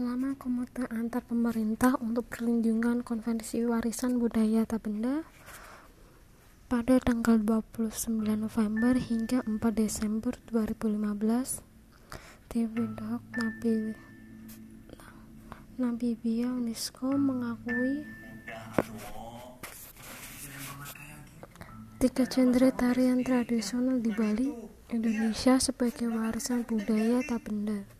selama komuter antar pemerintah untuk perlindungan konvensi warisan budaya tak benda pada tanggal 29 November hingga 4 Desember 2015 David Nabi Namibia UNESCO mengakui tiga genre tarian tradisional di Bali Indonesia sebagai warisan budaya tak benda